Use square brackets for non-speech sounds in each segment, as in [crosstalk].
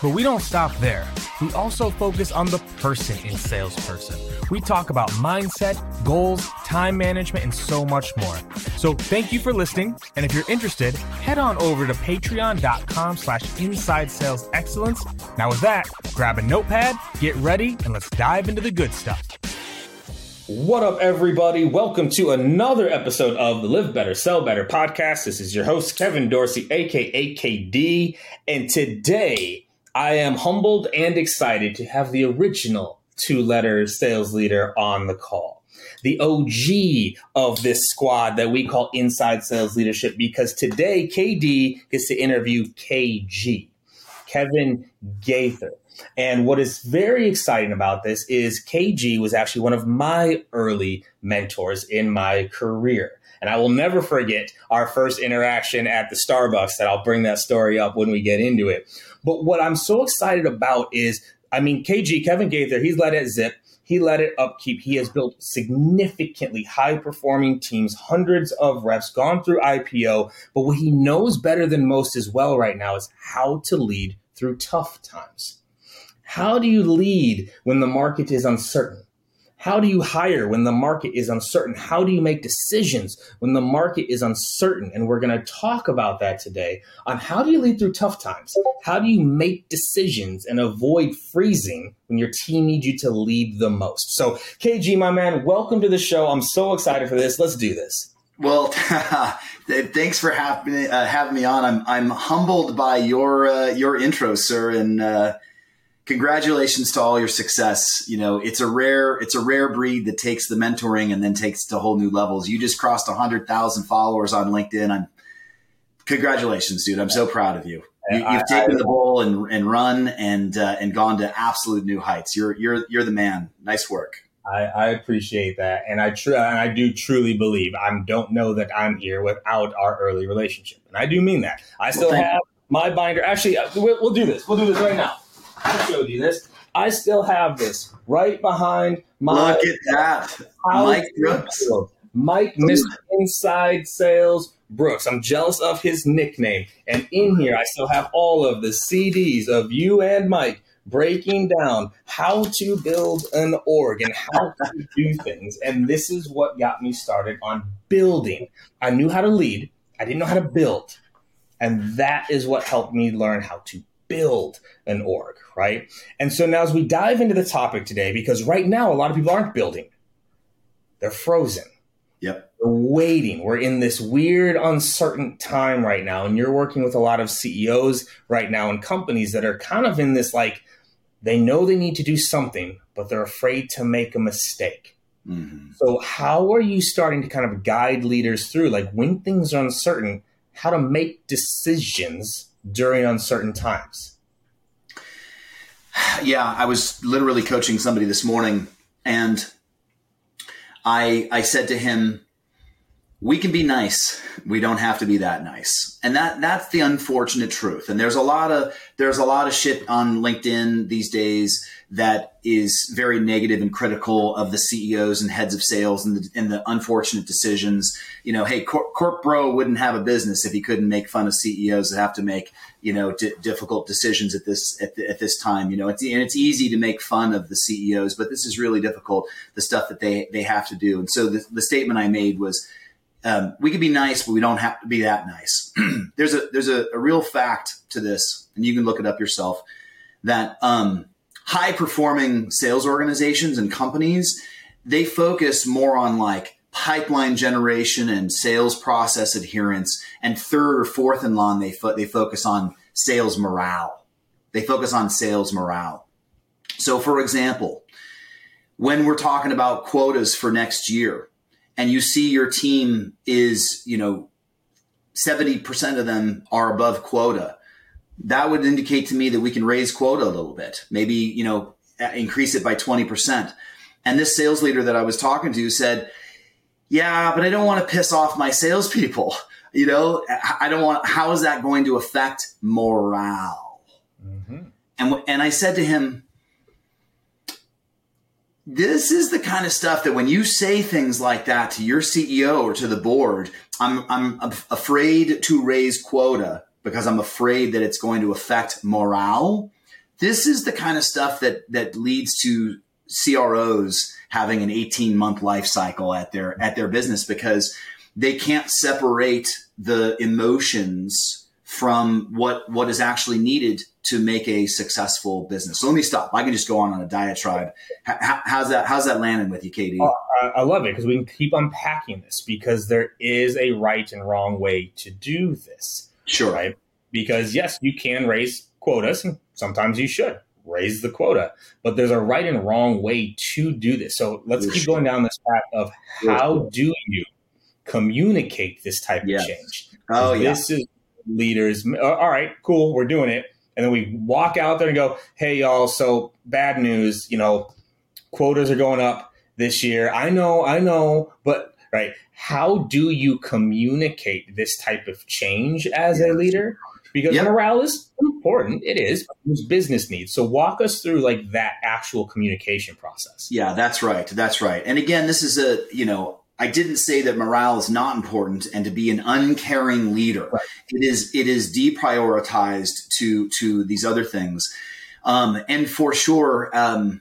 But we don't stop there. We also focus on the person in salesperson. We talk about mindset, goals, time management, and so much more. So thank you for listening. And if you're interested, head on over to patreon.com slash inside sales excellence. Now with that, grab a notepad, get ready, and let's dive into the good stuff. What up, everybody? Welcome to another episode of the Live Better, Sell Better podcast. This is your host, Kevin Dorsey, aka KD. And today I am humbled and excited to have the original two letter sales leader on the call. The OG of this squad that we call Inside Sales Leadership because today KD gets to interview KG, Kevin Gaither. And what is very exciting about this is KG was actually one of my early mentors in my career. And I will never forget our first interaction at the Starbucks that I'll bring that story up when we get into it. But what I'm so excited about is, I mean, KG, Kevin Gaither, he's led at Zip. He led it UpKeep. He has built significantly high performing teams, hundreds of reps, gone through IPO. But what he knows better than most as well right now is how to lead through tough times. How do you lead when the market is uncertain? How do you hire when the market is uncertain? How do you make decisions when the market is uncertain? And we're going to talk about that today on how do you lead through tough times? How do you make decisions and avoid freezing when your team needs you to lead the most? So, KG, my man, welcome to the show. I'm so excited for this. Let's do this. Well, [laughs] thanks for having, uh, having me on. I'm, I'm humbled by your, uh, your intro, sir. And, uh, congratulations to all your success. You know, it's a rare it's a rare breed that takes the mentoring and then takes to whole new levels. You just crossed hundred thousand followers on LinkedIn. I'm congratulations, dude. I'm so proud of you. you have taken the ball and, and run and uh, and gone to absolute new heights. You're you're you're the man. Nice work. I, I appreciate that, and I tr- and I do truly believe. I don't know that I'm here without our early relationship, and I do mean that. I still well, have my binder. Actually, uh, we'll, we'll do this. We'll do this right now. I showed you this. I still have this right behind my. Look at that, Mike Brooks. Mike, Mr. Inside Sales Brooks. I'm jealous of his nickname. And in here, I still have all of the CDs of you and Mike breaking down how to build an org and how to [laughs] do things. And this is what got me started on building. I knew how to lead, I didn't know how to build. And that is what helped me learn how to build an org, right? And so now as we dive into the topic today, because right now a lot of people aren't building, they're frozen. Yep. We're waiting. We're in this weird, uncertain time right now. And you're working with a lot of CEOs right now and companies that are kind of in this like, they know they need to do something, but they're afraid to make a mistake. Mm-hmm. So, how are you starting to kind of guide leaders through, like when things are uncertain, how to make decisions during uncertain times? [sighs] Yeah, I was literally coaching somebody this morning and I I said to him, we can be nice. We don't have to be that nice. And that that's the unfortunate truth. And there's a lot of there's a lot of shit on LinkedIn these days that is very negative and critical of the CEOs and heads of sales and the, and the unfortunate decisions. You know, hey, Corp, Corp Bro wouldn't have a business if he couldn't make fun of CEOs that have to make you know d- difficult decisions at this at, the, at this time. You know, it's, and it's easy to make fun of the CEOs, but this is really difficult. The stuff that they they have to do. And so the, the statement I made was um, we can be nice, but we don't have to be that nice. [clears throat] there's a there's a, a, real fact to this, and you can look it up yourself. That um, high performing sales organizations and companies they focus more on like pipeline generation and sales process adherence, and third or fourth in line they fo- they focus on sales morale. They focus on sales morale. So, for example, when we're talking about quotas for next year, and you see your team is, you know, 70% of them are above quota, that would indicate to me that we can raise quota a little bit, maybe, you know, increase it by 20%. And this sales leader that I was talking to said, yeah, but I don't want to piss off my salespeople. [laughs] You know, I don't want, how is that going to affect morale? Mm-hmm. And, and I said to him, this is the kind of stuff that when you say things like that to your CEO or to the board, I'm, I'm afraid to raise quota because I'm afraid that it's going to affect morale. This is the kind of stuff that, that leads to CROs having an 18 month life cycle at their, at their business because they can't separate the emotions from what, what is actually needed to make a successful business. So let me stop. I can just go on on a diatribe. How, how's that? How's that landing with you, KD? Uh, I love it because we can keep unpacking this because there is a right and wrong way to do this. Sure. Right. Because yes, you can raise quotas, and sometimes you should raise the quota, but there's a right and wrong way to do this. So let's keep going down this path of how do you communicate this type of change? Oh, yeah. This is leaders. Uh, all right, cool, we're doing it and then we walk out there and go, "Hey, y'all! So bad news. You know, quotas are going up this year. I know, I know, but right? How do you communicate this type of change as a leader? Because yep. morale is important. It is. It's business needs. So walk us through like that actual communication process. Yeah, that's right. That's right. And again, this is a you know I didn't say that morale is not important and to be an uncaring leader. Right. It is it is deprioritized to to these other things. Um, and for sure, um,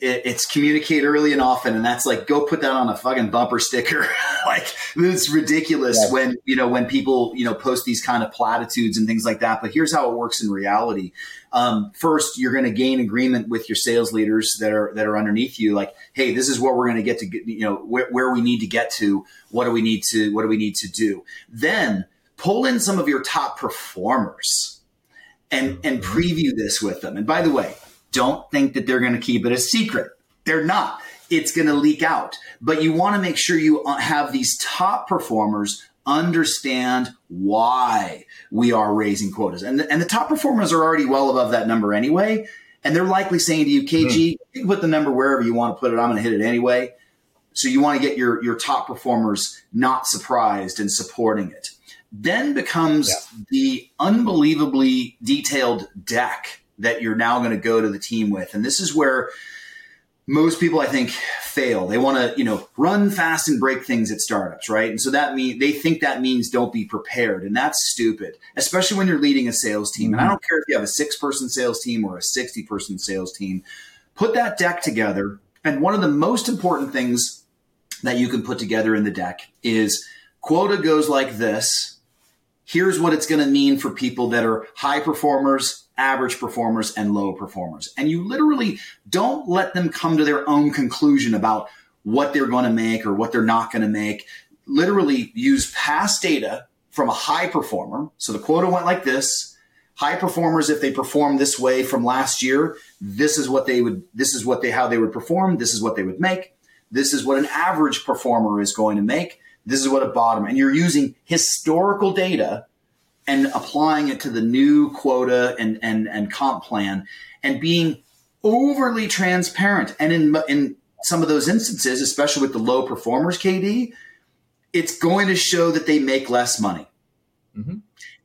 it, it's communicate early and often, and that's like go put that on a fucking bumper sticker. [laughs] like it's ridiculous when you know when people you know post these kind of platitudes and things like that. But here's how it works in reality. Um, first, you're going to gain agreement with your sales leaders that are that are underneath you. Like, hey, this is what we're going to get to. Get, you know where, where we need to get to. What do we need to What do we need to do? Then pull in some of your top performers and and mm-hmm. preview this with them. And by the way, don't think that they're going to keep it a secret. They're not. It's going to leak out. But you want to make sure you uh, have these top performers understand why we are raising quotas. And the, and the top performers are already well above that number anyway. And they're likely saying to you, KG, mm. you can put the number wherever you want to put it. I'm going to hit it anyway. So you want to get your, your top performers not surprised and supporting it. Then becomes yeah. the unbelievably detailed deck that you're now going to go to the team with. And this is where most people I think fail. They want to, you know, run fast and break things at startups, right? And so that mean they think that means don't be prepared, and that's stupid, especially when you're leading a sales team. And I mm-hmm. don't care if you have a six person sales team or a 60 person sales team. Put that deck together, and one of the most important things that you can put together in the deck is quota goes like this. Here's what it's going to mean for people that are high performers, average performers and low performers. And you literally don't let them come to their own conclusion about what they're going to make or what they're not going to make. Literally use past data from a high performer. So the quota went like this. High performers, if they perform this way from last year, this is what they would, this is what they, how they would perform. This is what they would make. This is what an average performer is going to make. This is what a bottom, and you're using historical data and applying it to the new quota and, and, and comp plan and being overly transparent. And in, in some of those instances, especially with the low performers, KD, it's going to show that they make less money. Mm-hmm.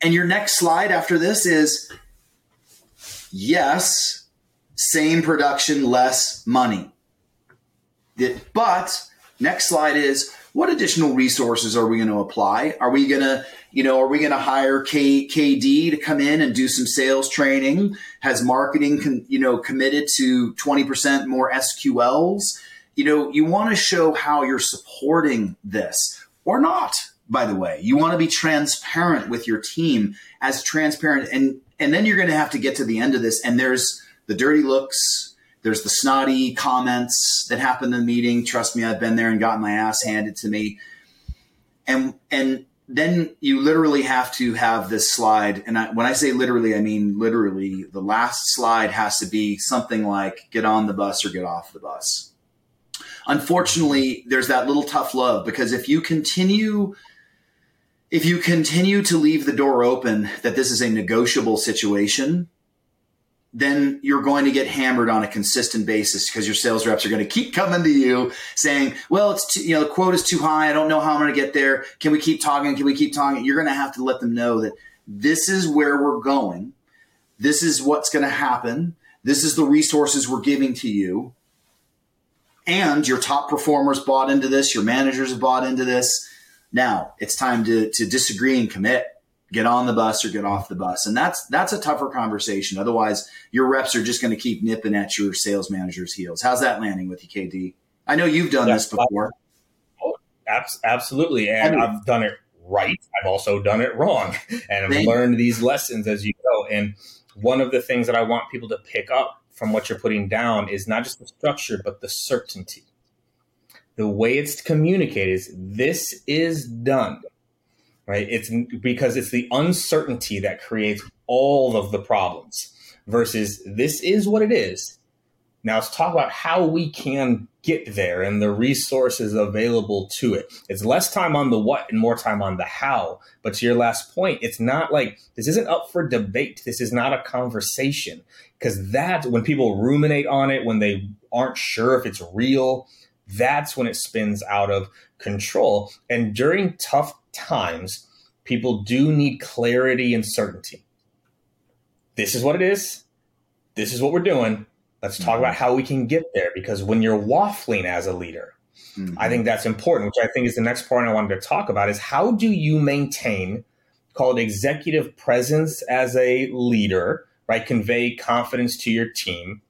And your next slide after this is yes, same production, less money. But next slide is what additional resources are we going to apply? Are we going to, you know, are we going to hire K, KD to come in and do some sales training? Has marketing, con, you know, committed to 20% more SQLs? You know, you want to show how you're supporting this or not, by the way. You want to be transparent with your team as transparent. And, and then you're going to have to get to the end of this. And there's the dirty looks, there's the snotty comments that happen in the meeting. Trust me, I've been there and gotten my ass handed to me. And and then you literally have to have this slide. And I, when I say literally, I mean literally. The last slide has to be something like "Get on the bus" or "Get off the bus." Unfortunately, there's that little tough love because if you continue if you continue to leave the door open that this is a negotiable situation, then you're going to get hammered on a consistent basis because your sales reps are going to keep coming to you saying, well, it's too, you know, the quote is too high. I don't know how I'm going to get there. Can we keep talking? Can we keep talking? You're going to have to let them know that this is where we're going. This is what's going to happen. This is the resources we're giving to you. And your top performers bought into this. Your managers bought into this. Now it's time to, to disagree and commit get on the bus or get off the bus. And that's that's a tougher conversation. Otherwise, your reps are just going to keep nipping at your sales manager's heels. How's that landing with you, KD? I know you've done yeah, this before. Oh, absolutely, and I have done it right. I've also done it wrong, [laughs] and I've learned these lessons as you go. And one of the things that I want people to pick up from what you're putting down is not just the structure, but the certainty. The way it's communicated is this is done right? It's because it's the uncertainty that creates all of the problems versus this is what it is. Now let's talk about how we can get there and the resources available to it. It's less time on the what and more time on the how. But to your last point, it's not like this isn't up for debate. This is not a conversation because that when people ruminate on it, when they aren't sure if it's real, that's when it spins out of control. And during tough times, people do need clarity and certainty. This is what it is. This is what we're doing. Let's talk mm-hmm. about how we can get there because when you're waffling as a leader, mm-hmm. I think that's important, which I think is the next point I wanted to talk about is how do you maintain call it executive presence as a leader, right? Convey confidence to your team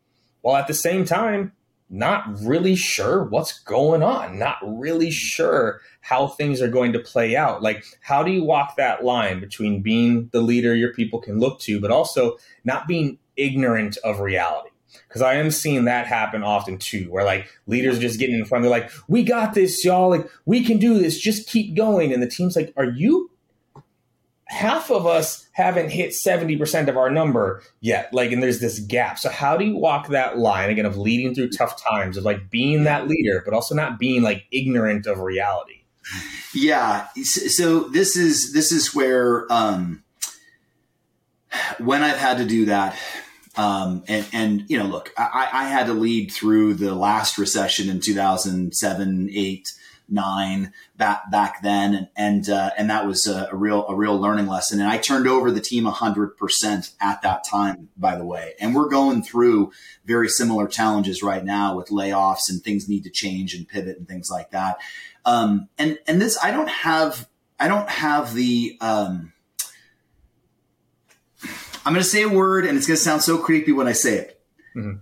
while at the same time not really sure what's going on, not really mm. sure how things are going to play out. Like, how do you walk that line between being the leader your people can look to, but also not being ignorant of reality? Because I am seeing that happen often too, where like leaders just getting in front, they're like, we got this, y'all. Like, we can do this, just keep going. And the team's like, are you half of us haven't hit 70% of our number yet. Like and there's this gap. So how do you walk that line again of leading through tough times of like being that leader but also not being like ignorant of reality? Yeah. So this is this is where um when i've had to do that um, and, and, you know, look, I, I had to lead through the last recession in 2007, eight, nine back back then, and and, uh, and that was a, a, real a real learning lesson. And I turned over the team hundred percent at that time, by the way. And we're going through very similar challenges right now with layoffs and things need to change and pivot and things like that. Um, and and this I don't have I don't have the um, I'm going to say a word, and it's going to sound so creepy when I say it. Mm-hmm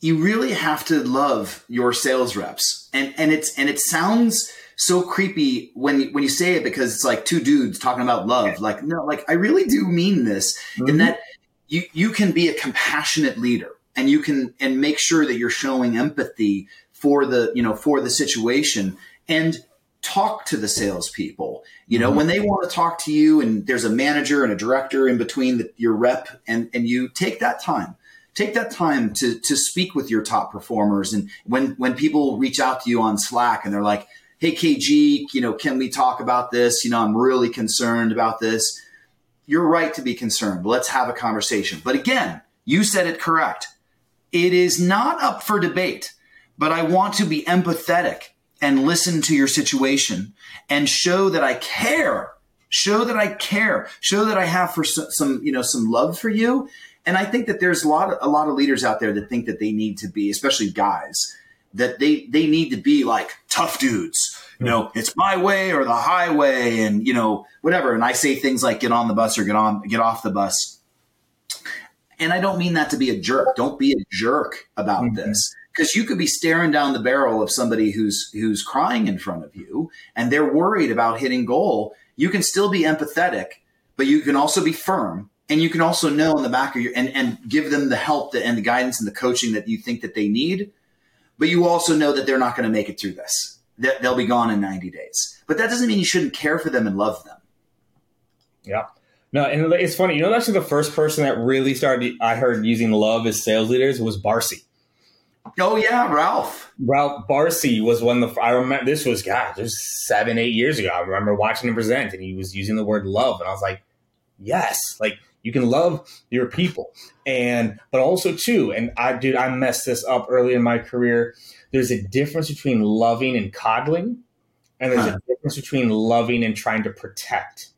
you really have to love your sales reps. And and it's and it sounds so creepy when you, when you say it because it's like two dudes talking about love. Like no, like I really do mean this mm-hmm. in that you you can be a compassionate leader and you can and make sure that you're showing empathy for the you know for the situation and talk to the salespeople. You know, mm-hmm. when they want to talk to you and there's a manager and a director in between the, your rep and, and you take that time take that time to to speak with your top performers. And when when people reach out to you on Slack and they're like, "Hey KG, you know, can we talk about this? You know, I'm really concerned about this." You're right to be concerned. Let's have a conversation. But again, you said it correct. It is not up for debate, but I want to be empathetic and listen to your situation and show that I care. Show that I care. Show that I have for some, you know, some love for you. And I think that there's a lot of, a lot of leaders out there that think that they need to be, especially guys, that they they need to be like tough dudes. You know, it's my way or the highway, and you know whatever. And I say things like "get on the bus" or "get on get off the bus," and I don't mean that to be a jerk. Don't be a jerk about mm-hmm. this because you could be staring down the barrel of somebody who's who's crying in front of you, and they're worried about hitting goal. You can still be empathetic, but you can also be firm and you can also know in the back of your and, and give them the help that, and the guidance and the coaching that you think that they need but you also know that they're not going to make it through this. That they'll be gone in 90 days. But that doesn't mean you shouldn't care for them and love them. Yeah. No, and it's funny. You know, actually the first person that really started, I heard using love as sales leaders was Barsi. Oh yeah, Ralph. Ralph Barsi was one of the. I remember this was God, this seven, eight years ago. I remember watching him present, and he was using the word love, and I was like, yes, like you can love your people. And, but also too, and I, dude, I messed this up early in my career. There's a difference between loving and coddling. And there's huh. a difference between loving and trying to protect.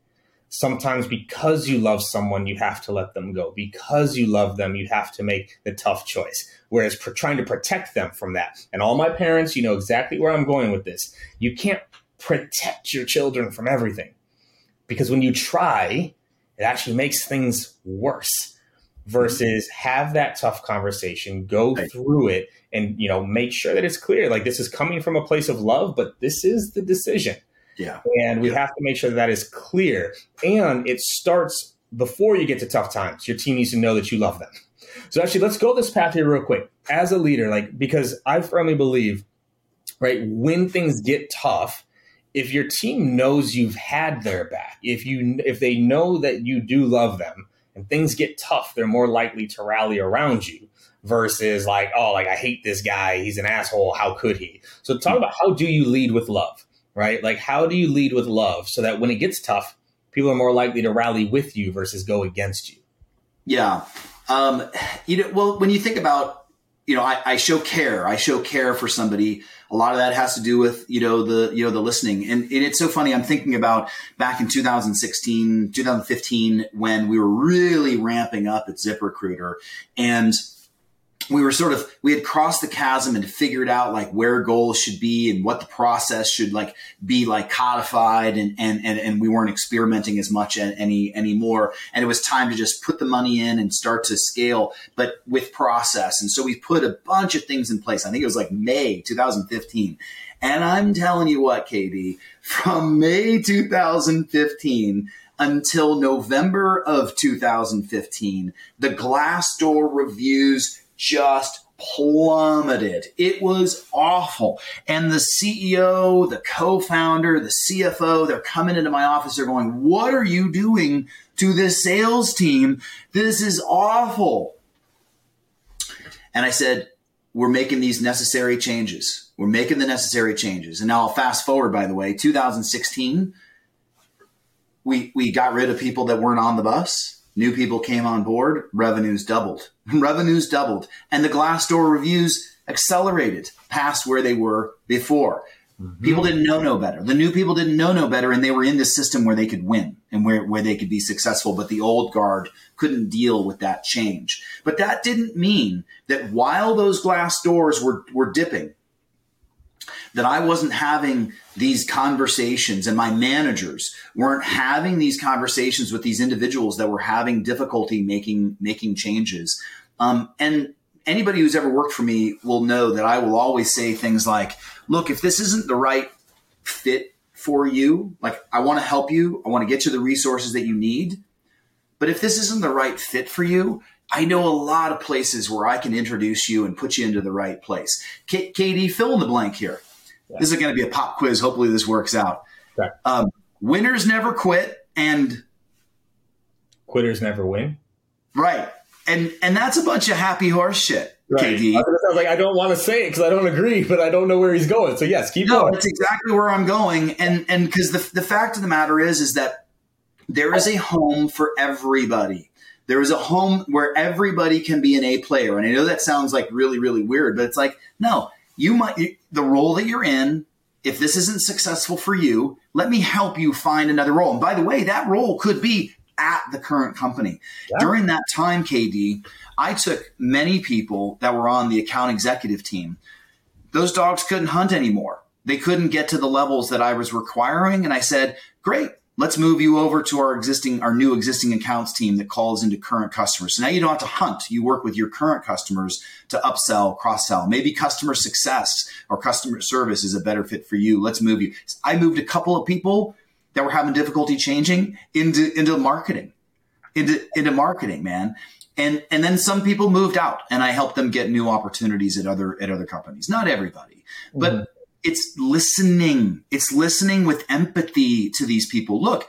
Sometimes because you love someone, you have to let them go. Because you love them, you have to make the tough choice. Whereas pr- trying to protect them from that. And all my parents, you know exactly where I'm going with this. You can't protect your children from everything. Because when you try, it actually makes things worse versus mm-hmm. have that tough conversation go right. through it and you know make sure that it's clear like this is coming from a place of love but this is the decision. Yeah. And we yeah. have to make sure that, that is clear. And it starts before you get to tough times. Your team needs to know that you love them. So actually let's go this path here real quick. As a leader like because i firmly believe right when things get tough if your team knows you've had their back, if you if they know that you do love them and things get tough, they're more likely to rally around you versus like, oh, like I hate this guy, he's an asshole, how could he? So talk about how do you lead with love, right? Like how do you lead with love so that when it gets tough, people are more likely to rally with you versus go against you? Yeah. Um, you know, well, when you think about, you know, I, I show care, I show care for somebody. A lot of that has to do with you know the you know the listening. And, and it's so funny. I'm thinking about back in 2016 2015 when we were really ramping up at ZipRecruiter. And we were sort of we had crossed the chasm and figured out like where goals should be and what the process should like be like codified and and and, and we weren't experimenting as much any anymore. And it was time to just put the money in and start to scale but with process. And so we put a bunch of things in place. I think it was like may 2015 and i'm telling you what KD from may 2015 until November of 2015, the Glassdoor reviews just plummeted. It was awful. And the CEO, the co founder, the CFO, they're coming into my office. They're going, What are you doing to this sales team? This is awful. And I said, We're making these necessary changes. We're making the necessary changes. And now I'll fast forward, by the way, 2016, we, we got rid of people that weren't on the bus New people came on board, revenues doubled. [laughs] revenues doubled. And the Glassdoor reviews accelerated past where they were before. Mm-hmm. People didn't know no better. The new people didn't know no better, and they were in the system where they could win and where, where they could be successful. But the old guard couldn't deal with that change. But that didn't mean that while those glass doors were, were dipping, that I wasn't having these conversations and my managers weren't having these conversations with these individuals that were having difficulty making making changes. Um, and anybody who's ever worked for me will know that I will always say things like, look, if this isn't the right fit for you, like I want to help you, I want to get you the resources that you need. But if this isn't the right fit for you, I know a lot of places where I can introduce you and put you into the right place. K- KD, fill in the blank here. Yeah. This is going to be a pop quiz. Hopefully, this works out. Okay. Um, winners never quit, and quitters never win. Right, and and that's a bunch of happy horse shit. Right. KD. I was like, I don't want to say it because I don't agree, but I don't know where he's going. So yes, keep no, going. That's exactly where I'm going, and and because the the fact of the matter is, is that there is a home for everybody. There is a home where everybody can be an A player, and I know that sounds like really really weird, but it's like no, you might the role that you're in if this isn't successful for you, let me help you find another role. And by the way, that role could be at the current company. Yeah. During that time, KD, I took many people that were on the account executive team. Those dogs couldn't hunt anymore. They couldn't get to the levels that I was requiring. And I said, great, let's move you over to our existing, our new existing accounts team that calls into current customers. So now you don't have to hunt. You work with your current customers to upsell, cross sell. Maybe customer success or customer service is a better fit for you. Let's move you. I moved a couple of people that were having difficulty changing into, into marketing, into, into marketing, man. And, and then some people moved out and I helped them get new opportunities at other, at other companies. Not everybody, but mm-hmm it's listening. It's listening with empathy to these people. Look,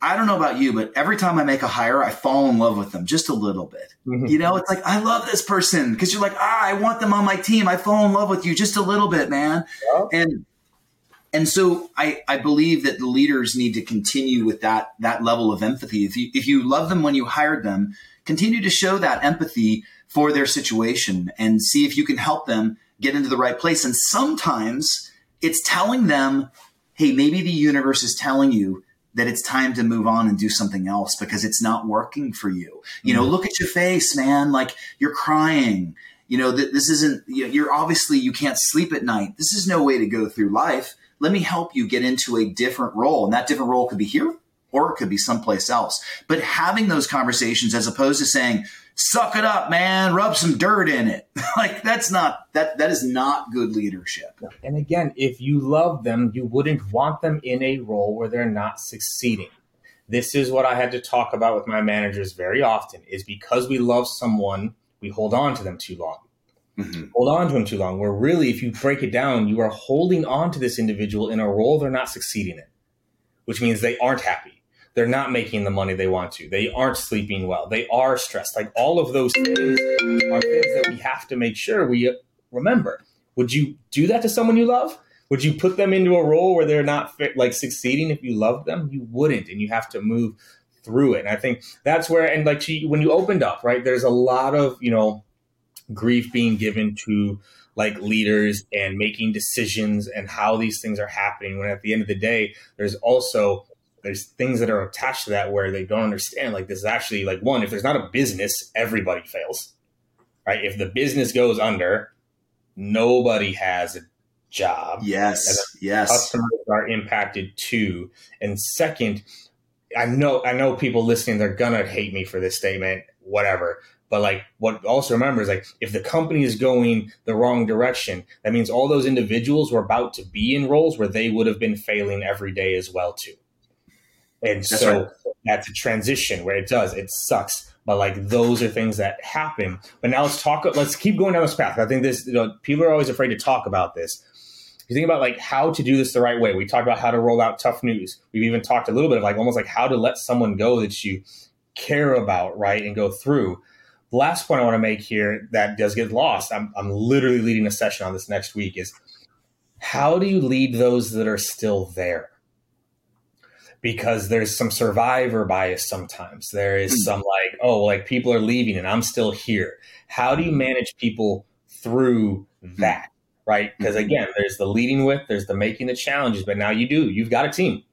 I don't know about you, but every time I make a hire, I fall in love with them just a little bit. Mm-hmm. You know, it's like, I love this person because you're like, ah, I want them on my team. I fall in love with you just a little bit, man. Yeah. And, and so I, I believe that the leaders need to continue with that, that level of empathy. If you, if you love them when you hired them, continue to show that empathy for their situation and see if you can help them get into the right place. And sometimes it's telling them, hey, maybe the universe is telling you that it's time to move on and do something else because it's not working for you. You know, mm-hmm. look at your face, man. Like you're crying. You know, th- this isn't, you're obviously, you can't sleep at night. This is no way to go through life. Let me help you get into a different role. And that different role could be here or it could be someplace else. But having those conversations as opposed to saying, suck it up, man, rub some dirt in it. [laughs] like that's not that that is not good leadership. And again, if you love them, you wouldn't want them in a role where they're not succeeding. This is what I had to talk about with my managers very often is because we love someone, we hold on to them too long. Mm-hmm. Hold on to them too long. Where really, if you break it down, you are holding on to this individual in a role they're not succeeding in, which means they aren't happy they're not making the money they want to. They aren't sleeping well. They are stressed. Like all of those things are things that we have to make sure we remember. Would you do that to someone you love? Would you put them into a role where they're not fit, like succeeding if you love them? You wouldn't, and you have to move through it. And I think that's where, and like she, when you opened up, right, there's a lot of you know grief being given to like leaders and making decisions and how these things are happening. When at the end of the day, there's also there's things that are attached to that where they don't understand like this is actually like one if there's not a business everybody fails right? If the business goes under nobody has a job. Yes yes. customers are impacted too. And second i know i know people listening they're gonna hate me for this statement whatever. But like what also remember is like if the company is going the wrong direction that means all those individuals were about to be in roles where they would have been failing every day as well too and that's so right. that's a transition where it does, it sucks. But like those are things that happen. But now let's talk, let's keep going down this path. I think this, you know, people are always afraid to talk about this. You think about like how to do this the right way. We talked about how to roll out tough news. We've even talked a little bit of like almost like how to let someone go that you care about, right? And go through. The last point I want to make here that does get lost, I'm, I'm literally leading a session on this next week, is how do you lead those that are still there? Because there's some survivor bias sometimes. There is hmm. some like, oh, like people are leaving and I'm still here. How do you manage people through hmm. that? Right? Because hmm. again, there's the leading with, there's the making the challenges, but now you do, you've got a team.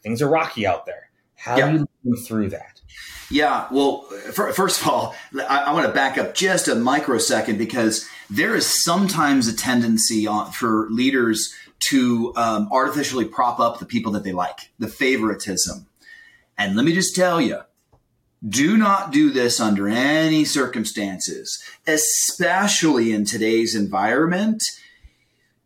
Things are rocky out there. How yeah. do you lead through that? Yeah, well, for, first of all, I, I, want to back up just a microsecond because there is sometimes a tendency on, for leaders to um, artificially prop up the people that they like, the favoritism. And let me just tell you, do not do this under any circumstances, especially in today's environment.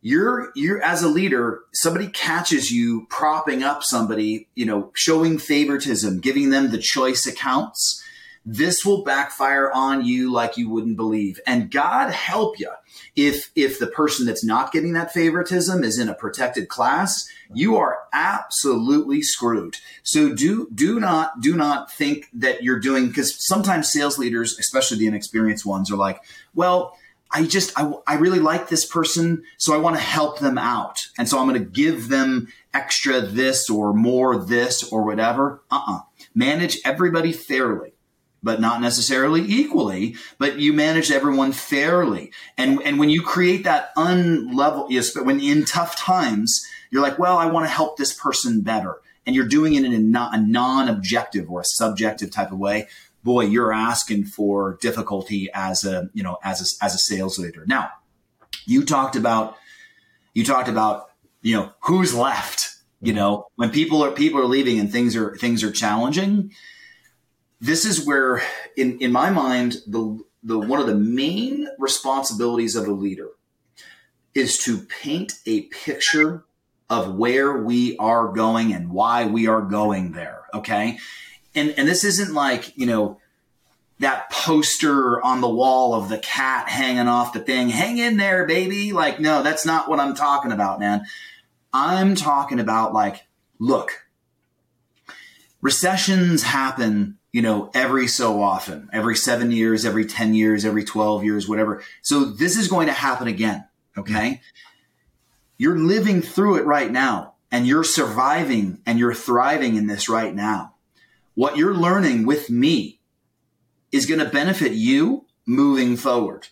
You're, you're as a leader, somebody catches you propping up somebody, you know, showing favoritism, giving them the choice accounts this will backfire on you like you wouldn't believe. And God help you if if the person that's not getting that favoritism is in a protected class, you are absolutely screwed. So do do not do not think that you're doing because sometimes sales leaders, especially the inexperienced ones, are like, well. I just, I, I really like this person, so I want to help them out. And so I'm going to give them extra this or more this or whatever. Uh uh Manage everybody fairly but not necessarily equally, but you manage everyone fairly. And, and when you create that unlevel, yes, but when in tough times, you're like, well, I want to help this person better. And you're doing it in a, non objective or a subjective type of way. Boy, you're asking for difficulty as a, you know, as a, as a sales leader. Now, you talked about, you talked about, you know, who's left, you mm-hmm. know, when people are, people are leaving and things are, things are challenging this is where, in, in my mind, the, the one of the main responsibilities of a leader is to paint a picture of where we are going and why we are going there. Okay. And, and this isn't like, you know, that poster on the wall of the cat hanging off the thing. Hang in there, baby. Like, no, that's not what I'm talking about, man. I'm talking about like, look, recessions happen you know, every so often, every seven years, every 10 years, every 12 years, whatever. So this is going to happen again. Okay. You're living through it right now and you're surviving and you're thriving in this right now. What you're learning with me is going to benefit you moving forward.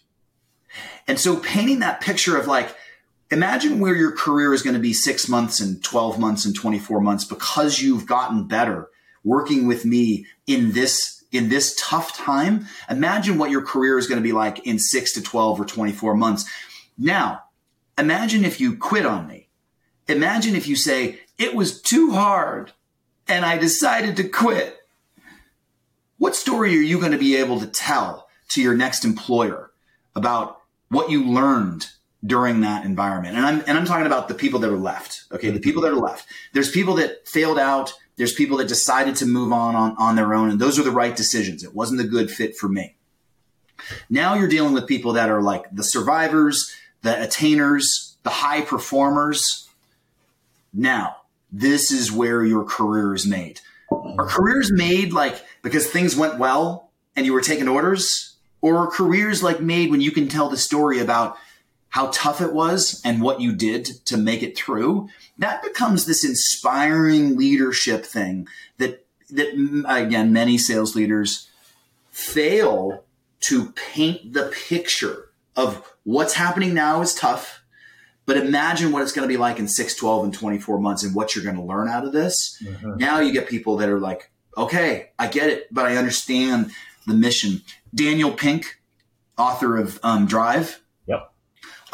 And so painting that picture of like, imagine where your career is going to be six months and 12 months and 24 months because you've gotten better working with me in this in this tough time, imagine what your career is going to be like in 6 to 12 or 24 months. Now, imagine if you quit on me. Imagine if you say, it was too hard and I decided to quit. What story are you going to be able to tell to your next employer about what you learned during that environment? And I'm, and I'm talking about the people that are left. Okay. The mm-hmm. people that are left. There's people that failed out there's people that decided to move on, on on their own, and those are the right decisions. It wasn't a good fit for me. Now you're dealing with people that are like the survivors, the attainers, the high performers. Now, this is where your career is made. Are careers made like because things went well and you were taking orders? Or are careers like made when you can tell the story about how tough it was and what you did to make it through, that becomes this inspiring leadership thing that that again many sales leaders fail to paint the picture of what's happening now is tough but imagine what it's going to be like in 6 12 and 24 months and what you're going to learn out of this mm-hmm. now you get people that are like okay i get it but i understand the mission daniel pink author of um, drive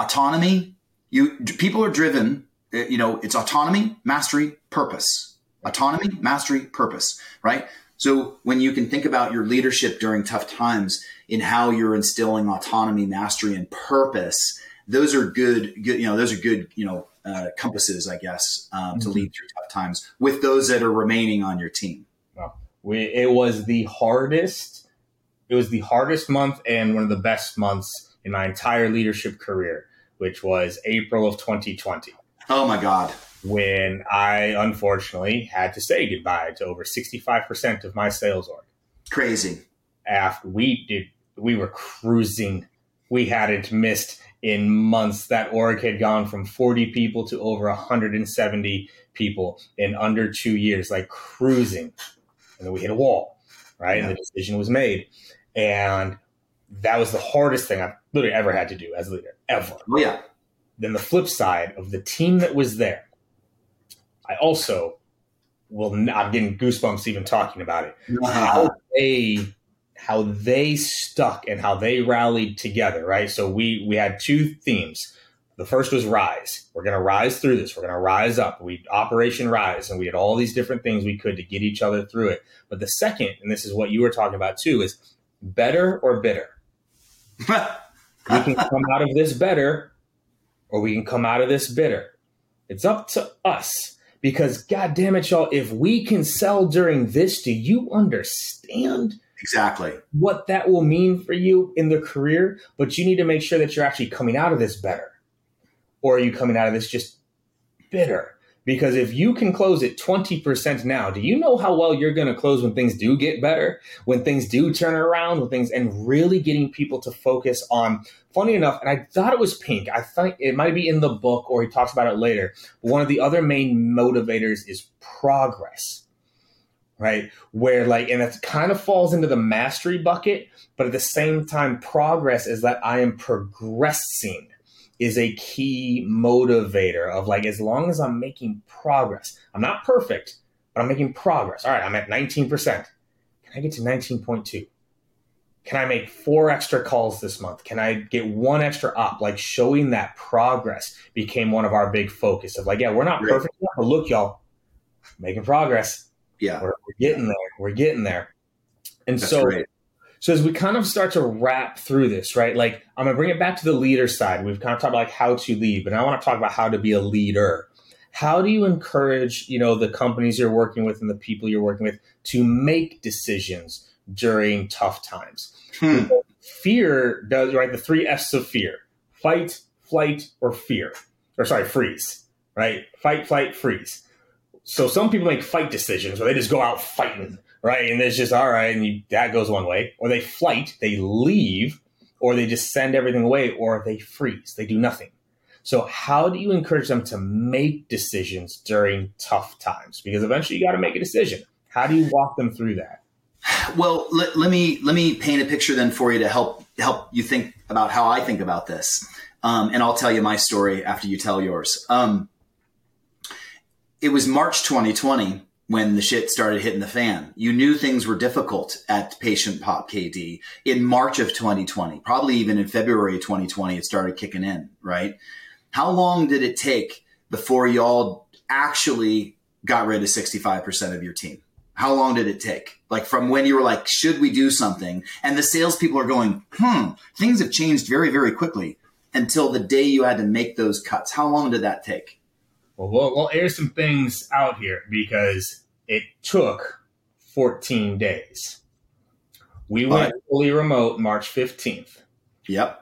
autonomy. You people are driven. Uh, you know, it's autonomy, mastery, purpose. Autonomy, mastery, purpose. Right. So when you can think about your leadership during tough times in how you're instilling autonomy, mastery, and purpose, those are good. good you know, those are good. You know, uh, compasses, I guess, um, mm-hmm. to lead through tough times with those that are remaining on your team. Wow. We, it was the hardest. It was the hardest month and one of the best months in my entire leadership career which was April of 2020. Oh my God. When I unfortunately had to say goodbye to over 65% of my sales org. Crazy. After we did, we were cruising. We hadn't missed in months. That org had gone from 40 people to over 170 people in under two years, like cruising. And then we hit a wall, right? Yeah. And the decision was made. And that was the hardest thing I've literally ever had to do as a leader, ever. Oh, yeah. Then the flip side of the team that was there, I also will. I'm getting goosebumps even talking about it. Uh-huh. How they how they stuck and how they rallied together. Right. So we we had two themes. The first was rise. We're going to rise through this. We're going to rise up. We Operation Rise, and we had all these different things we could to get each other through it. But the second, and this is what you were talking about too, is better or bitter [laughs] we can come out of this better or we can come out of this bitter. It's up to us because god damn it y'all if we can sell during this do you understand exactly. what that will mean for you in the career? But you need to make sure that you're actually coming out of this better. Or are you coming out of this just bitter because if you can close it 20% now, do you know how well you're going to close when things do get better, when things do turn around, when things, and really getting people to focus on, funny enough, and I thought it was Pink. I think it might be in the book or he talks about it later. One of the other main motivators is progress, right? Where like, and it kind of falls into the mastery bucket, but at the same time, progress is that I am progressing is a key motivator of like, as long as I'm making progress, I'm not perfect, but I'm making progress. All right, I'm at 19%. Can I get to 19.2? Can I make four extra calls this month? Can I get one extra up? Like showing that progress became one of our big focus of like, yeah, we're not perfect, but look, y'all, making progress. Yeah, we're, we're getting there. We're getting there. And That's so, great. So as we kind of start to wrap through this, right? Like I'm gonna bring it back to the leader side. We've kind of talked about like how to lead, but I want to talk about how to be a leader. How do you encourage, you know, the companies you're working with and the people you're working with to make decisions during tough times? Hmm. Fear does right. The three F's of fear: fight, flight, or fear. Or sorry, freeze. Right? Fight, flight, freeze so some people make fight decisions where they just go out fighting, right? And it's just all right, and you, that goes one way. Or they flight, they leave, or they just send everything away, or they freeze, they do nothing. So how do you encourage them to make decisions during tough times? Because eventually you got to make a decision. How do you walk them through that? Well, let, let, me let me paint a picture then for you to help help you think about how I think about this, um, and I'll tell you my story after you tell yours. Um, it was March 2020 when the shit started hitting the fan. You knew things were difficult at PatientPop KD in March of 2020, probably even in February of 2020, it started kicking in, right? How long did it take before y'all actually got rid of 65% of your team? How long did it take? Like from when you were like, should we do something? And the salespeople are going, hmm, things have changed very, very quickly until the day you had to make those cuts. How long did that take? Well, we'll, we'll air some things out here because it took 14 days. We went fully remote March 15th. Yep.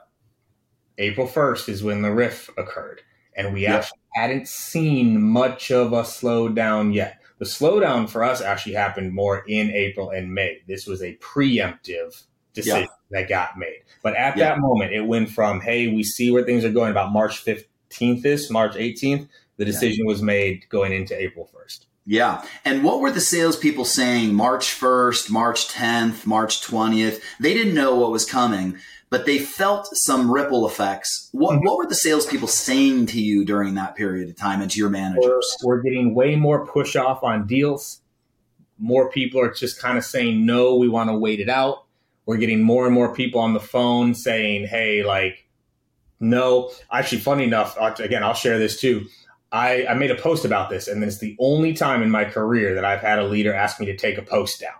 April 1st is when the RIF occurred. And we yep. actually hadn't seen much of a slowdown yet. The slowdown for us actually happened more in April and May. This was a preemptive decision yep. that got made. But at yep. that moment, it went from, hey, we see where things are going about March 15th is, March 18th, the decision yeah. was made going into April 1st. Yeah. And what were the salespeople saying March 1st, March 10th, March 20th? They didn't know what was coming, but they felt some ripple effects. What, mm-hmm. what were the salespeople saying to you during that period of time and to your managers? We're, we're getting way more push off on deals. More people are just kind of saying, no, we want to wait it out. We're getting more and more people on the phone saying, hey, like, no. Actually, funny enough, again, I'll share this too I, I made a post about this, and it's the only time in my career that I've had a leader ask me to take a post down.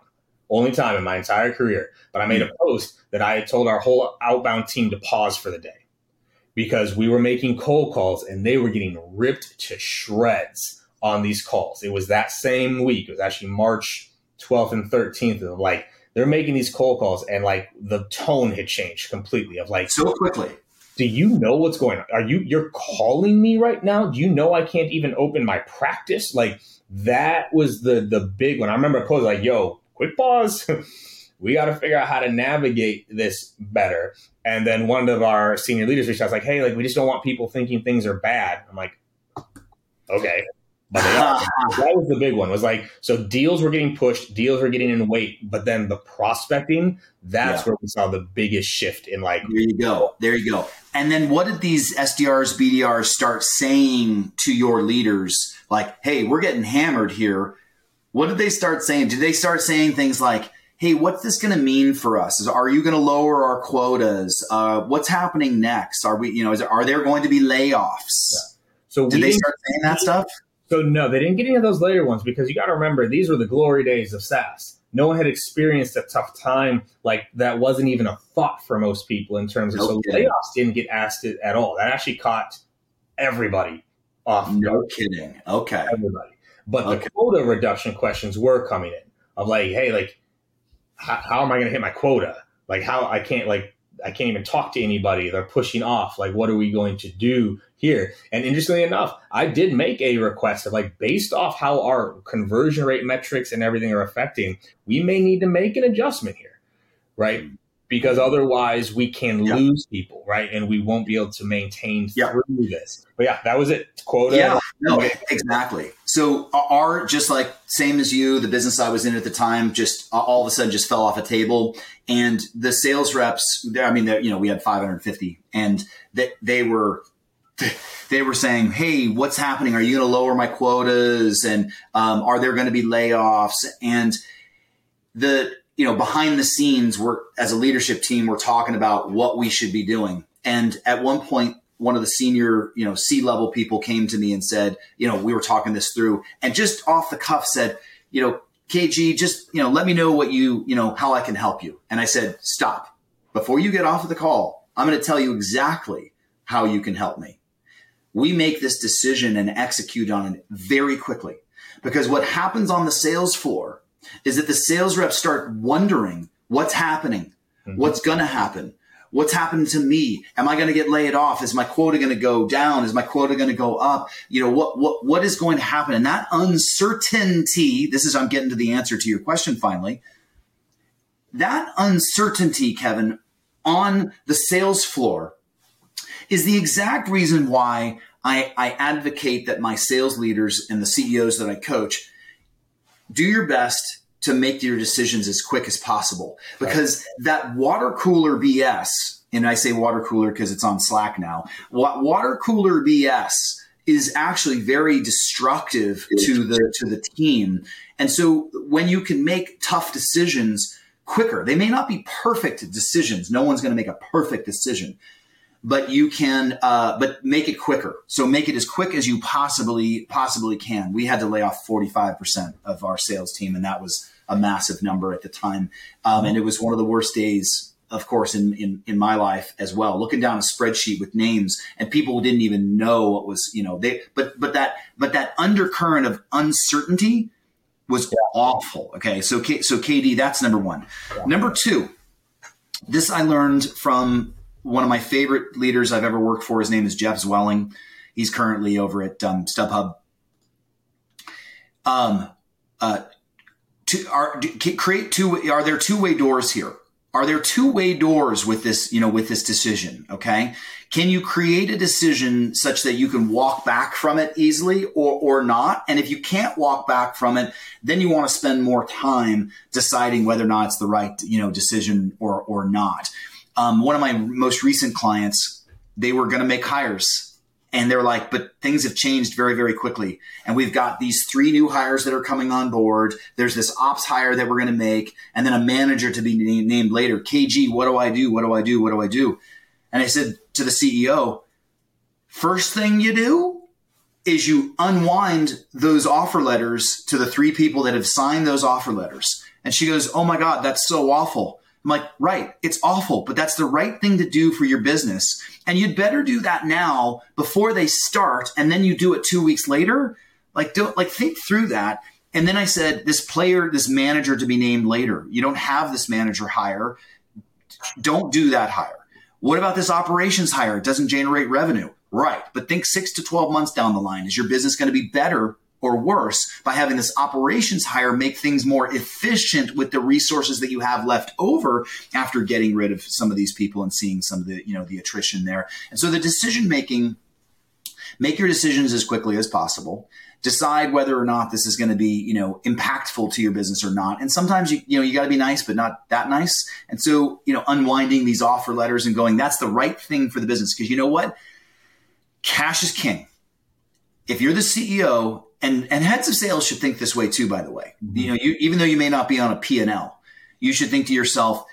Only time in my entire career. But I made a hmm. post that I had told our whole outbound team to pause for the day because we were making cold calls and they were getting ripped to shreds on these calls. It was that same week. It was actually March 12th and 13th of like, they're making these cold calls and like the tone had changed completely of like so quickly do you know what's going on? Are you you're calling me right now? Do you know I can't even open my practice? Like that was the the big one. I remember posing like, yo, quick pause. [laughs] we got to figure out how to navigate this better. And then one of our senior leaders reached out, like, hey, like we just don't want people thinking things are bad. I'm like, okay. But that was the big one. Was like so deals were getting pushed, deals were getting in weight, but then the prospecting, that's yeah. where we saw the biggest shift in like There you go. There you go. And then what did these SDRs, BDRs start saying to your leaders like, "Hey, we're getting hammered here." What did they start saying? Did they start saying things like, "Hey, what's this going to mean for us? Is, are you going to lower our quotas? Uh, what's happening next? Are we, you know, is, are there going to be layoffs?" Yeah. So did they start saying that stuff? So no, they didn't get any of those later ones because you got to remember these were the glory days of SaaS. No one had experienced a tough time like that. wasn't even a thought for most people in terms of no so kidding. layoffs didn't get asked at all. That actually caught everybody off. No kidding. Okay, everybody. But okay. the quota reduction questions were coming in of like, hey, like, how, how am I going to hit my quota? Like, how I can't like I can't even talk to anybody. They're pushing off. Like, what are we going to do here? And interestingly enough, I did make a request of like, based off how our conversion rate metrics and everything are affecting, we may need to make an adjustment here, right? Because otherwise we can yeah. lose people, right? And we won't be able to maintain yeah. through this. But yeah, that was it. Quota. Yeah, no, exactly. So our just like same as you, the business I was in at the time, just all of a sudden just fell off a table, and the sales reps. I mean, you know, we had 550, and that they, they were [laughs] they were saying, "Hey, what's happening? Are you going to lower my quotas? And um, are there going to be layoffs?" And the you know behind the scenes we're as a leadership team we're talking about what we should be doing. And at one point one of the senior you know c level people came to me and said you know we were talking this through and just off the cuff said you know kg just you know let me know what you you know how i can help you. And i said stop. Before you get off of the call i'm going to tell you exactly how you can help me. We make this decision and execute on it very quickly because what happens on the sales floor is that the sales reps start wondering what's happening, mm-hmm. what's going to happen, what's happening to me. Am I going to get laid off? Is my quota going to go down? Is my quota going to go up? You know, what, what, what is going to happen? And that uncertainty, this is, I'm getting to the answer to your question finally. That uncertainty, Kevin, on the sales floor is the exact reason why I, I advocate that my sales leaders and the CEOs that I coach do your best to make your decisions as quick as possible because right. that water cooler BS, and I say water cooler because it's on Slack now, water cooler BS is actually very destructive to the to the team. And so when you can make tough decisions quicker, they may not be perfect decisions. No one's going to make a perfect decision, but you can uh, but make it quicker so make it as quick as you possibly possibly can we had to lay off 45% of our sales team and that was a massive number at the time um, and it was one of the worst days of course in, in in my life as well looking down a spreadsheet with names and people didn't even know what was you know they but but that but that undercurrent of uncertainty was yeah. awful okay so so kd that's number one yeah. number two this i learned from one of my favorite leaders I've ever worked for. His name is Jeff Zwelling. He's currently over at um, StubHub. Um, uh, to, are, create two. Are there two way doors here? Are there two way doors with this? You know, with this decision. Okay, can you create a decision such that you can walk back from it easily, or or not? And if you can't walk back from it, then you want to spend more time deciding whether or not it's the right you know decision or or not. Um, one of my most recent clients, they were going to make hires and they're like, but things have changed very, very quickly. And we've got these three new hires that are coming on board. There's this ops hire that we're going to make, and then a manager to be named later. KG, what do I do? What do I do? What do I do? And I said to the CEO, first thing you do is you unwind those offer letters to the three people that have signed those offer letters. And she goes, Oh my God, that's so awful. I'm like, right, it's awful, but that's the right thing to do for your business. And you'd better do that now before they start. And then you do it two weeks later. Like, don't like think through that. And then I said, this player, this manager to be named later. You don't have this manager hire. Don't do that hire. What about this operations hire? It doesn't generate revenue. Right. But think six to 12 months down the line. Is your business going to be better or worse by having this operations hire make things more efficient with the resources that you have left over after getting rid of some of these people and seeing some of the you know the attrition there. And so the decision making make your decisions as quickly as possible. Decide whether or not this is going to be you know impactful to your business or not. And sometimes you you know you got to be nice but not that nice. And so you know unwinding these offer letters and going that's the right thing for the business. Because you know what? Cash is king. If you're the ceo and and heads of sales should think this way too by the way. Mm-hmm. you know you even though you may not be on a p&l you should think to yourself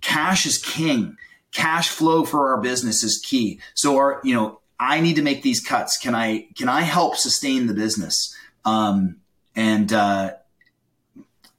cash is king. Cash flow for our business is key. So our you know i need to make these cuts. Can i can i help sustain the business? Um, and uh,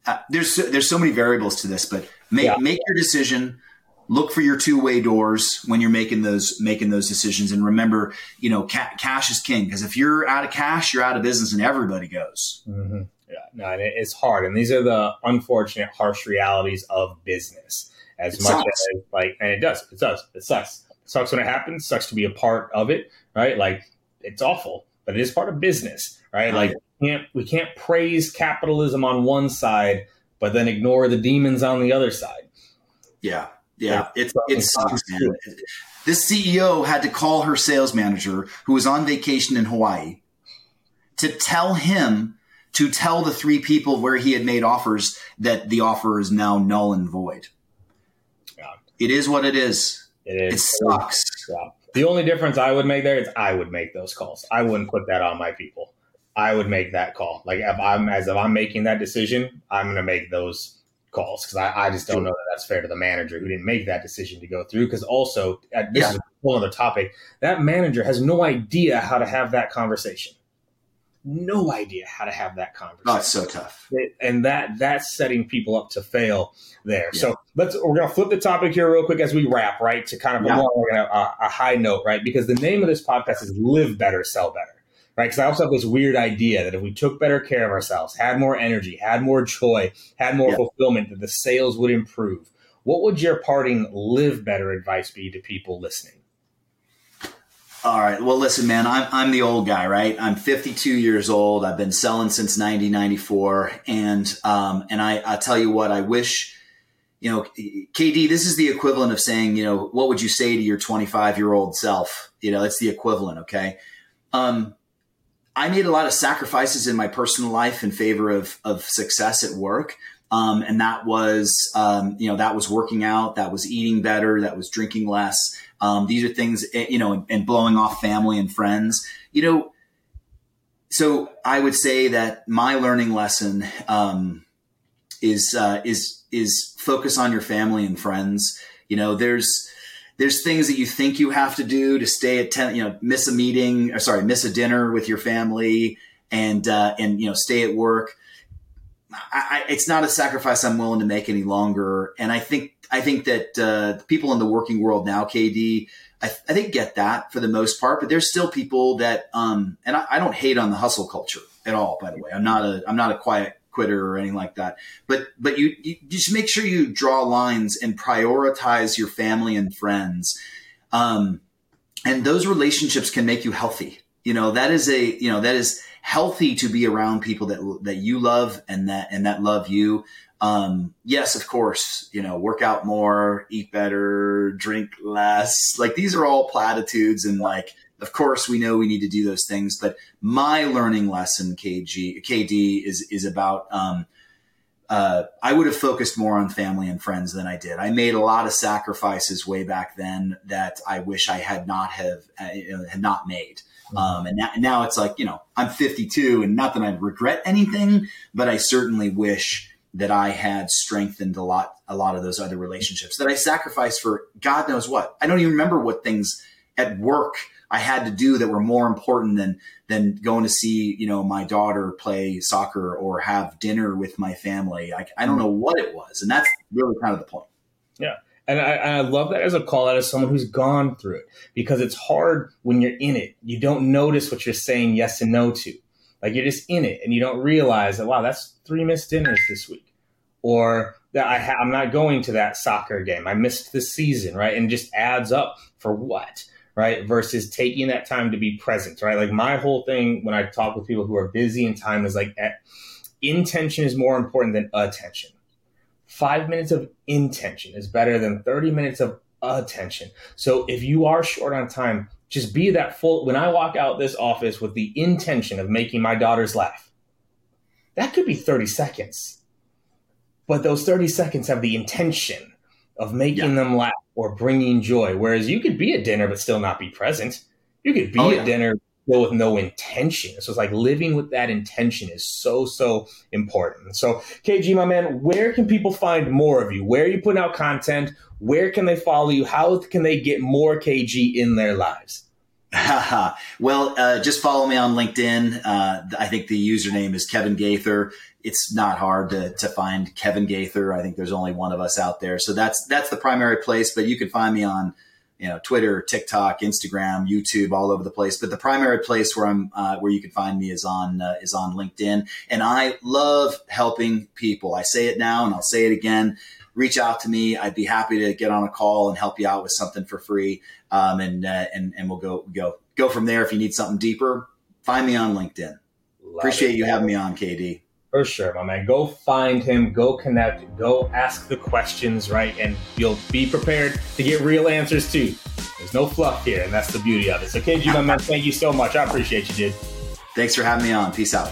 uh, there's there's so many variables to this but make yeah. make your decision look for your two-way doors when you're making those making those decisions. And remember you know ca- cash is king because if you're out of cash you're out of business and everybody goes. Mm-hmm. yeah no it's hard. And these are the unfortunate harsh realities of business. As it much sucks. as like and it does. It does it sucks. It sucks when it happens. Sucks to be a part of it right? Like it's awful but it is part of business right, like we can't we can't praise capitalism on one side but then ignore the demons on the other side. Yeah Yeah, it's it sucks, man. This CEO had to call her sales manager, who was on vacation in Hawaii, to tell him to tell the three people where he had made offers that the offer is now null and void. Yeah. It is what it is. It is. It sucks. Yeah. The only difference I would make there is I would make those calls. I wouldn't put that on my people. I would make that call. Like if I'm as if I'm making that decision, I'm going to make those calls because I, I, just don't know that that's fair to the manager who didn't make that decision to go through. Because also, uh, this yeah. is a whole other topic. That manager has no idea how to have that conversation no idea how to have that conversation. Oh, it's so tough. And that that's setting people up to fail there. Yeah. So let's we're gonna flip the topic here real quick as we wrap, right? To kind of yeah. a, a high note, right? Because the name of this podcast is "Live Better, Sell Better." Right, because I also have this weird idea that if we took better care of ourselves, had more energy, had more joy, had more yeah. fulfillment, that the sales would improve. What would your parting live better advice be to people listening? All right. Well, listen, man, I'm, I'm the old guy, right? I'm 52 years old. I've been selling since 1994. And, um, and I, I tell you what, I wish, you know, KD, this is the equivalent of saying, you know, what would you say to your 25 year old self? You know, it's the equivalent. Okay. Um, I made a lot of sacrifices in my personal life in favor of, of success at work. Um, and that was, um, you know, that was working out, that was eating better, that was drinking less. Um, these are things, eh, you know, and, and, blowing off family and friends, you know. So I would say that my learning lesson um, is uh, is is focus on your family and friends. You know, there's there's things that you think you have to do to stay at ten, you know, miss a meeting or sorry, miss a dinner with your family and uh, and you know stay at work. I, I, it's not a sacrifice I'm willing to make any longer. And I think I think that uh, people in the working world now, KD, I, I, think get that for the most part, but there's still people that, um, and I, I, don't hate on the hustle culture at all. By the way, I'm not a I'm not a quiet quitter or anything like that. But but you, you just make sure you draw lines and prioritize your family and friends, um, and those relationships can make you healthy. You know that is a you know that is healthy to be around people that that you love and that and that love you. Um, yes, of course, you know, work out more, eat better, drink less. Like these are all platitudes and like, of course we know we need to do those things, but my learning lesson, KG, KD is, is about, um, uh, I would have focused more on family and friends than I did. I made a lot of sacrifices way back then that I wish I had not have uh, had not made. Mm-hmm. Um, and now, now it's like you know I'm 52, and not that I regret anything, but I certainly wish that I had strengthened a lot, a lot of those other relationships that I sacrificed for God knows what. I don't even remember what things at work I had to do that were more important than than going to see you know my daughter play soccer or have dinner with my family. I, I don't hmm. know what it was, and that's really kind of the point. Yeah. And I, I, love that as a call out as someone who's gone through it because it's hard when you're in it. You don't notice what you're saying yes and no to. Like you're just in it and you don't realize that, wow, that's three missed dinners this week. Or that I ha- I'm not going to that soccer game. I missed the season, right? And just adds up for what, right? Versus taking that time to be present, right? Like my whole thing when I talk with people who are busy and time is like at, intention is more important than attention. Five minutes of intention is better than 30 minutes of attention. So if you are short on time, just be that full. When I walk out this office with the intention of making my daughters laugh, that could be 30 seconds. But those 30 seconds have the intention of making yeah. them laugh or bringing joy. Whereas you could be at dinner but still not be present. You could be oh, at yeah. dinner still with no intention. So it's like living with that intention is so, so important. So, KG, my man, where can people find more of you? Where are you putting out content? Where can they follow you? How can they get more KG in their lives? [laughs] well, uh, just follow me on LinkedIn. Uh, I think the username is Kevin Gaither. It's not hard to, to find Kevin Gaither. I think there's only one of us out there. So that's, that's the primary place, but you can find me on, you know, Twitter, TikTok, Instagram, YouTube, all over the place. But the primary place where I'm, uh, where you can find me is on, uh, is on LinkedIn. And I love helping people. I say it now and I'll say it again reach out to me. I'd be happy to get on a call and help you out with something for free. Um, and, uh, and, and we'll go, go, go from there. If you need something deeper, find me on LinkedIn. Love Appreciate it. you having me on, KD. For sure, my man. Go find him, go connect, go ask the questions, right? And you'll be prepared to get real answers too. There's no fluff here, and that's the beauty of it. So, KG, my man, thank you so much. I appreciate you, dude. Thanks for having me on. Peace out.